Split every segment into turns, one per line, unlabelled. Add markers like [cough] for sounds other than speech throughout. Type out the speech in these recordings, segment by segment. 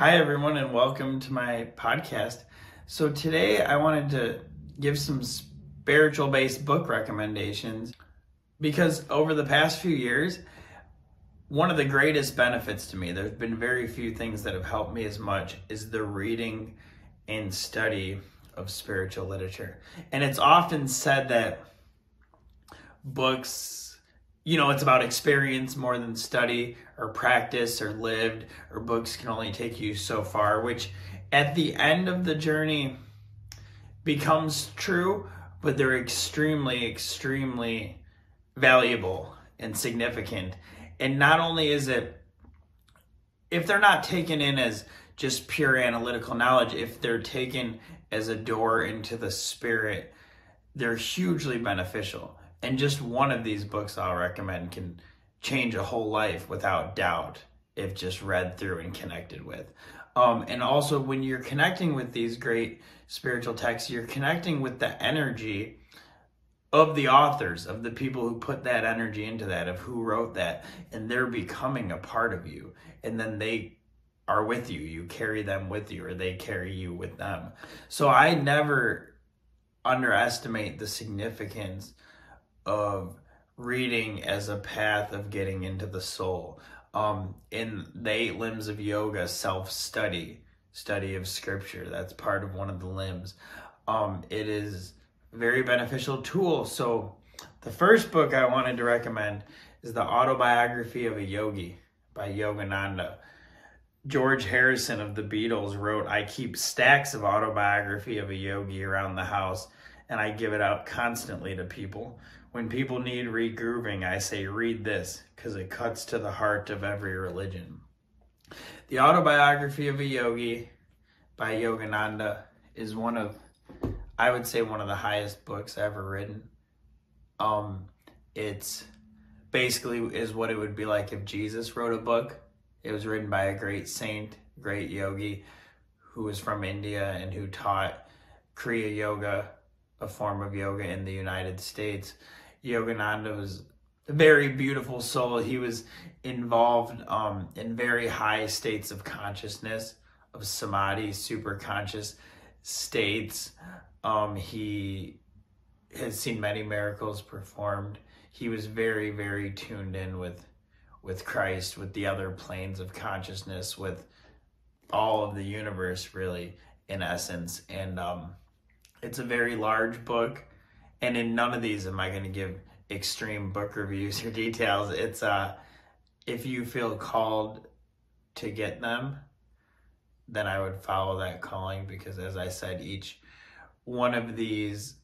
Hi, everyone, and welcome to my podcast. So, today I wanted to give some spiritual based book recommendations because over the past few years, one of the greatest benefits to me, there's been very few things that have helped me as much, is the reading and study of spiritual literature. And it's often said that books you know, it's about experience more than study or practice or lived, or books can only take you so far, which at the end of the journey becomes true, but they're extremely, extremely valuable and significant. And not only is it, if they're not taken in as just pure analytical knowledge, if they're taken as a door into the spirit, they're hugely beneficial and just one of these books I'll recommend can change a whole life without doubt if just read through and connected with. Um, and also, when you're connecting with these great spiritual texts, you're connecting with the energy of the authors, of the people who put that energy into that, of who wrote that, and they're becoming a part of you. And then they are with you. You carry them with you, or they carry you with them. So I never underestimate the significance of reading as a path of getting into the soul. Um, in the eight limbs of yoga, self study, study of scripture, that's part of one of the limbs. Um, it is very beneficial tool. So, the first book I wanted to recommend is the autobiography of a yogi by Yogananda. George Harrison of the Beatles wrote, I keep stacks of autobiography of a yogi around the house and I give it out constantly to people. When people need regrooving, I say, read this because it cuts to the heart of every religion. The Autobiography of a Yogi by Yogananda is one of, I would say, one of the highest books ever written. Um, it's basically is what it would be like if Jesus wrote a book. It was written by a great saint, great yogi, who was from India and who taught Kriya Yoga, a form of yoga in the United States. Yogananda was a very beautiful soul. He was involved um, in very high states of consciousness, of samadhi, super conscious states. Um, he has seen many miracles performed. He was very, very tuned in with with Christ, with the other planes of consciousness, with all of the universe, really, in essence. And um, it's a very large book and in none of these am I going to give extreme book reviews or [laughs] details. It's uh, if you feel called to get them, then I would follow that calling because, as I said, each one of these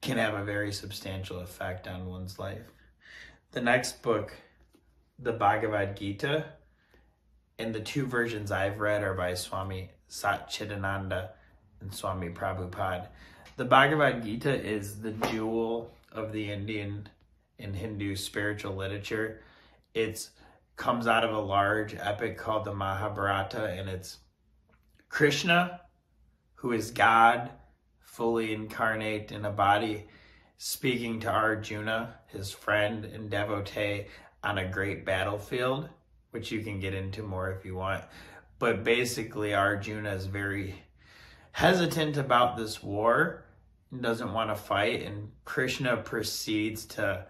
can have a very substantial effect on one's life. The next book, the Bhagavad Gita, and the two versions I've read are by Swami Satchidananda and Swami Prabhupada. The Bhagavad Gita is the jewel of the Indian and Hindu spiritual literature. It comes out of a large epic called the Mahabharata, and it's Krishna, who is God, fully incarnate in a body, speaking to Arjuna, his friend and devotee, on a great battlefield, which you can get into more if you want. But basically, Arjuna is very hesitant about this war doesn't want to fight, and Krishna proceeds to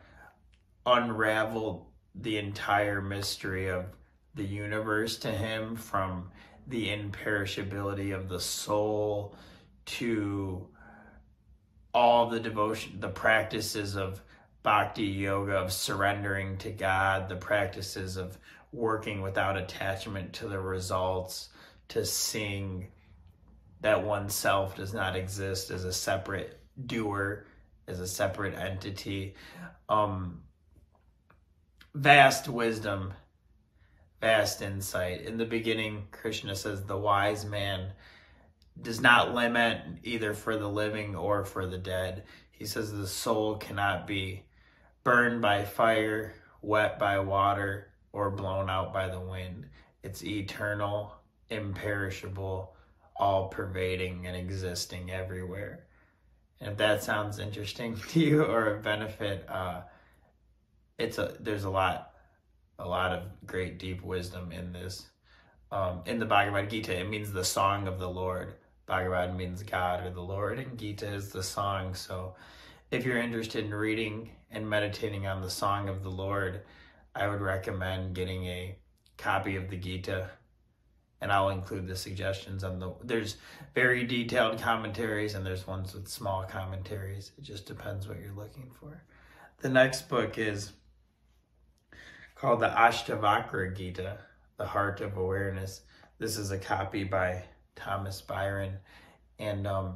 unravel the entire mystery of the universe to him from the imperishability of the soul to all the devotion, the practices of bhakti yoga, of surrendering to God, the practices of working without attachment to the results, to sing that oneself does not exist as a separate doer, as a separate entity. Um, vast wisdom, vast insight. In the beginning, Krishna says the wise man does not limit either for the living or for the dead. He says the soul cannot be burned by fire, wet by water, or blown out by the wind. It's eternal, imperishable, all pervading and existing everywhere. And if that sounds interesting [laughs] to you or a benefit, uh, it's a there's a lot a lot of great deep wisdom in this um, in the Bhagavad Gita. It means the song of the Lord. Bhagavad means God or the Lord, and Gita is the song. So if you're interested in reading and meditating on the song of the Lord, I would recommend getting a copy of the Gita. And I'll include the suggestions on the. There's very detailed commentaries, and there's ones with small commentaries. It just depends what you're looking for. The next book is called the Ashtavakra Gita, The Heart of Awareness. This is a copy by Thomas Byrom. And um,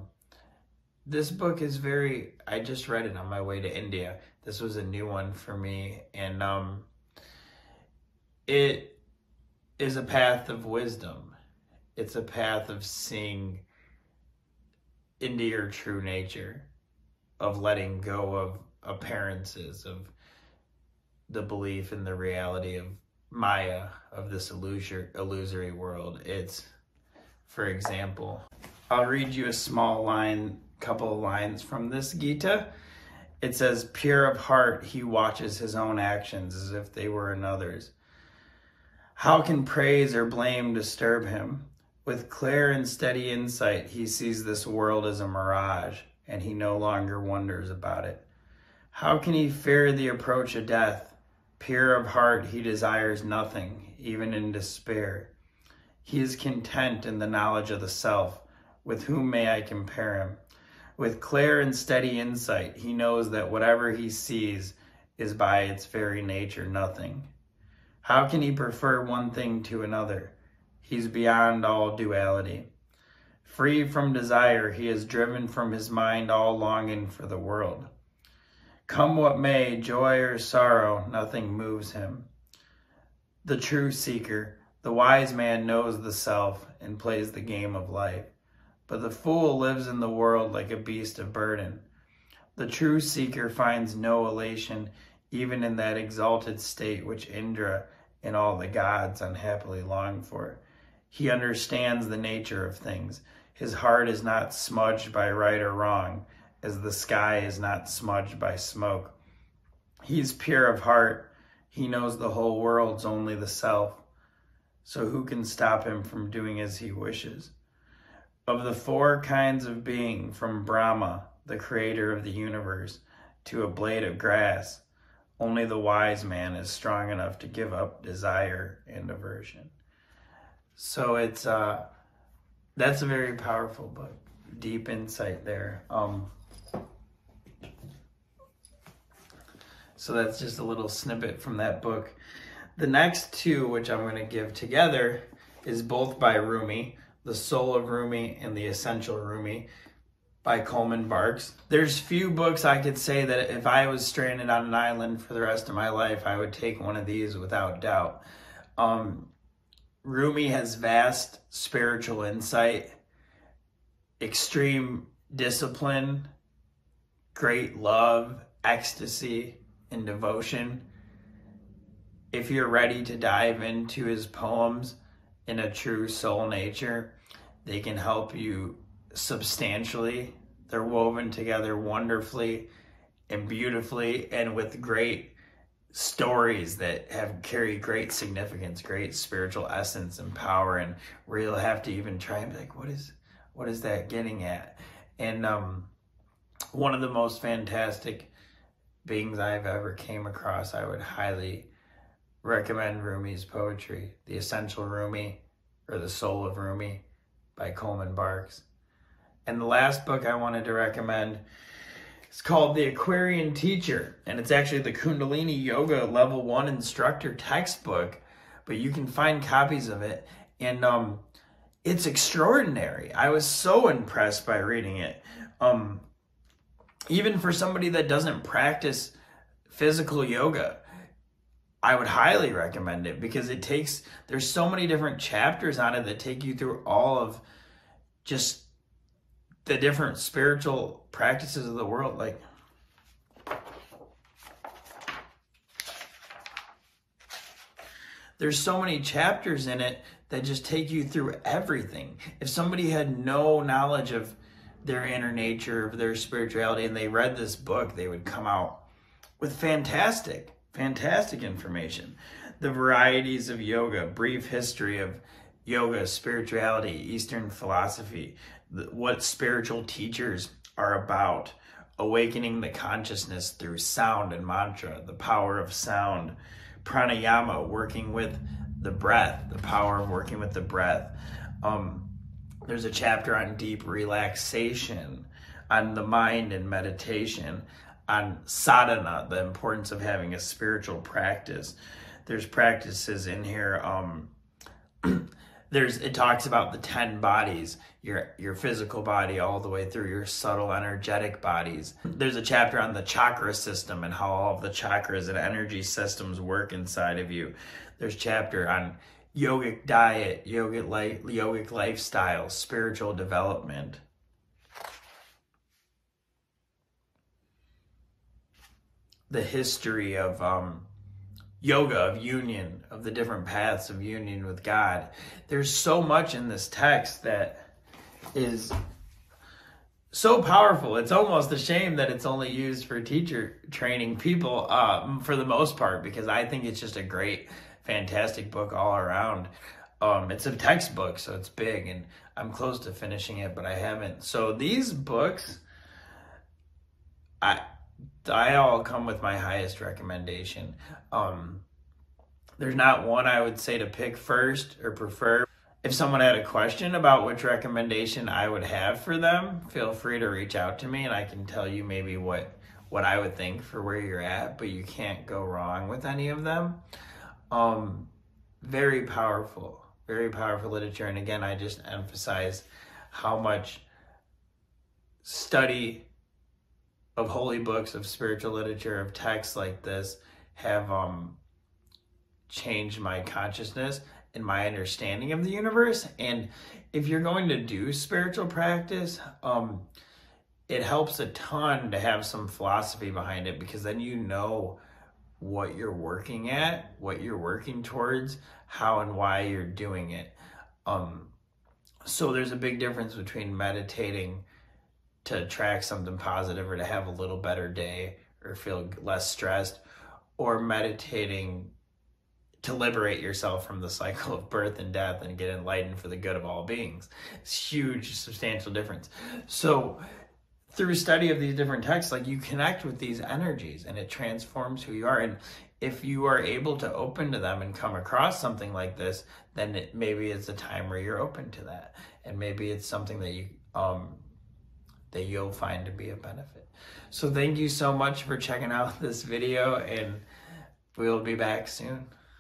this book is very, I just read it on my way to India. This was a new one for me. And um, it is a path of wisdom, it's a path of seeing into your true nature, of letting go of appearances, of the belief in the reality of Maya, of this illusory, illusory world. It's, for example, I'll read you a small line, couple of lines from this Gita. It says, Pure of heart, he watches his own actions as if they were another's. How can praise or blame disturb him? With clear and steady insight, he sees this world as a mirage, and he no longer wonders about it. How can he fear the approach of death? Pure of heart, he desires nothing, even in despair. He is content in the knowledge of the self. With whom may I compare him? With clear and steady insight, he knows that whatever he sees is by its very nature nothing. How can he prefer one thing to another? He's beyond all duality. Free from desire, he has driven from his mind all longing for the world. Come what may, joy or sorrow, nothing moves him. The true seeker, the wise man knows the self and plays the game of life. But the fool lives in the world like a beast of burden. The true seeker finds no elation even in that exalted state which Indra and all the gods unhappily long for. He understands the nature of things. His heart is not smudged by right or wrong, as the sky is not smudged by smoke. He's pure of heart. He knows the whole world's only the self. So who can stop him from doing as he wishes? Of the four kinds of being, from Brahma, the creator of the universe, to a blade of grass, only the wise man is strong enough to give up desire and aversion. So it's uh that's a very powerful book. Deep insight there. Um So that's just a little snippet from that book. The next two, which I'm going to give together, is both by Rumi, The Soul of Rumi and The Essential Rumi by Coleman Barks. There's few books I could say that if I was stranded on an island for the rest of my life, I would take one of these without doubt. Um, Rumi has vast spiritual insight, extreme discipline, great love, ecstasy, and devotion. If you're ready to dive into his poems in a true soul nature, they can help you substantially. They're woven together wonderfully and beautifully and with great stories that have carry great significance, great spiritual essence and power and where you'll have to even try and be like, what is what is that getting at? And um one of the most fantastic beings I've ever came across, I would highly recommend Rumi's poetry, The Essential Rumi or The Soul of Rumi by Coleman Barks. And the last book I wanted to recommend is called The Aquarian Teacher, and it's actually the Kundalini Yoga Level 1 instructor textbook, but you can find copies of it. And um, it's extraordinary. I was so impressed by reading it. Um, even for somebody that doesn't practice physical yoga, I would highly recommend it because it takes, there's so many different chapters on it that take you through all of just the different spiritual practices of the world. Like, there's so many chapters in it that just take you through everything. If somebody had no knowledge of their inner nature, of their spirituality, and they read this book, they would come out with fantastic, fantastic information. The varieties of yoga, brief history of yoga, spirituality, Eastern philosophy, what spiritual teachers are about, awakening the consciousness through sound and mantra, the power of sound, pranayama, working with the breath, the power of working with the breath. Um, there's a chapter on deep relaxation, on the mind and meditation, on sadhana, the importance of having a spiritual practice. There's practices in here. Um, [clears throat] there's it talks about the 10 bodies your your physical body all the way through your subtle energetic bodies. There's a chapter on the chakra system and how all of the chakras and energy systems work inside of you. There's chapter on yogic diet yogic life yogic lifestyle spiritual development. The history of um, yoga of union of the different paths of union with god. There's so much in this text that is so powerful. It's almost a shame that it's only used for teacher training people um, for the most part because i think it's just a great fantastic book all around. Um, it's a textbook so it's big and i'm close to finishing it but i haven't. So these books i I all come with my highest recommendation. Um, there's not one I would say to pick first or prefer. If someone had a question about which recommendation I would have for them, feel free to reach out to me and I can tell you maybe what what I would think for where you're at, but you can't go wrong with any of them. Um, very powerful, very powerful literature. And again, I just emphasize how much study of holy books, of spiritual literature, of texts like this have um, changed my consciousness and my understanding of the universe. And if you're going to do spiritual practice, um, it helps a ton to have some philosophy behind it because then you know what you're working at, what you're working towards, how and why you're doing it. Um, so there's a big difference between meditating to attract something positive or to have a little better day or feel less stressed or meditating to liberate yourself from the cycle of birth and death and get enlightened for the good of all beings. It's huge, substantial difference. So through study of these different texts, like you connect with these energies and it transforms who you are. And if you are able to open to them and come across something like this, then it, maybe it's a time where you're open to that. And maybe it's something that you um, that you'll find to be a benefit. So thank you so much for checking out this video and we'll be back soon.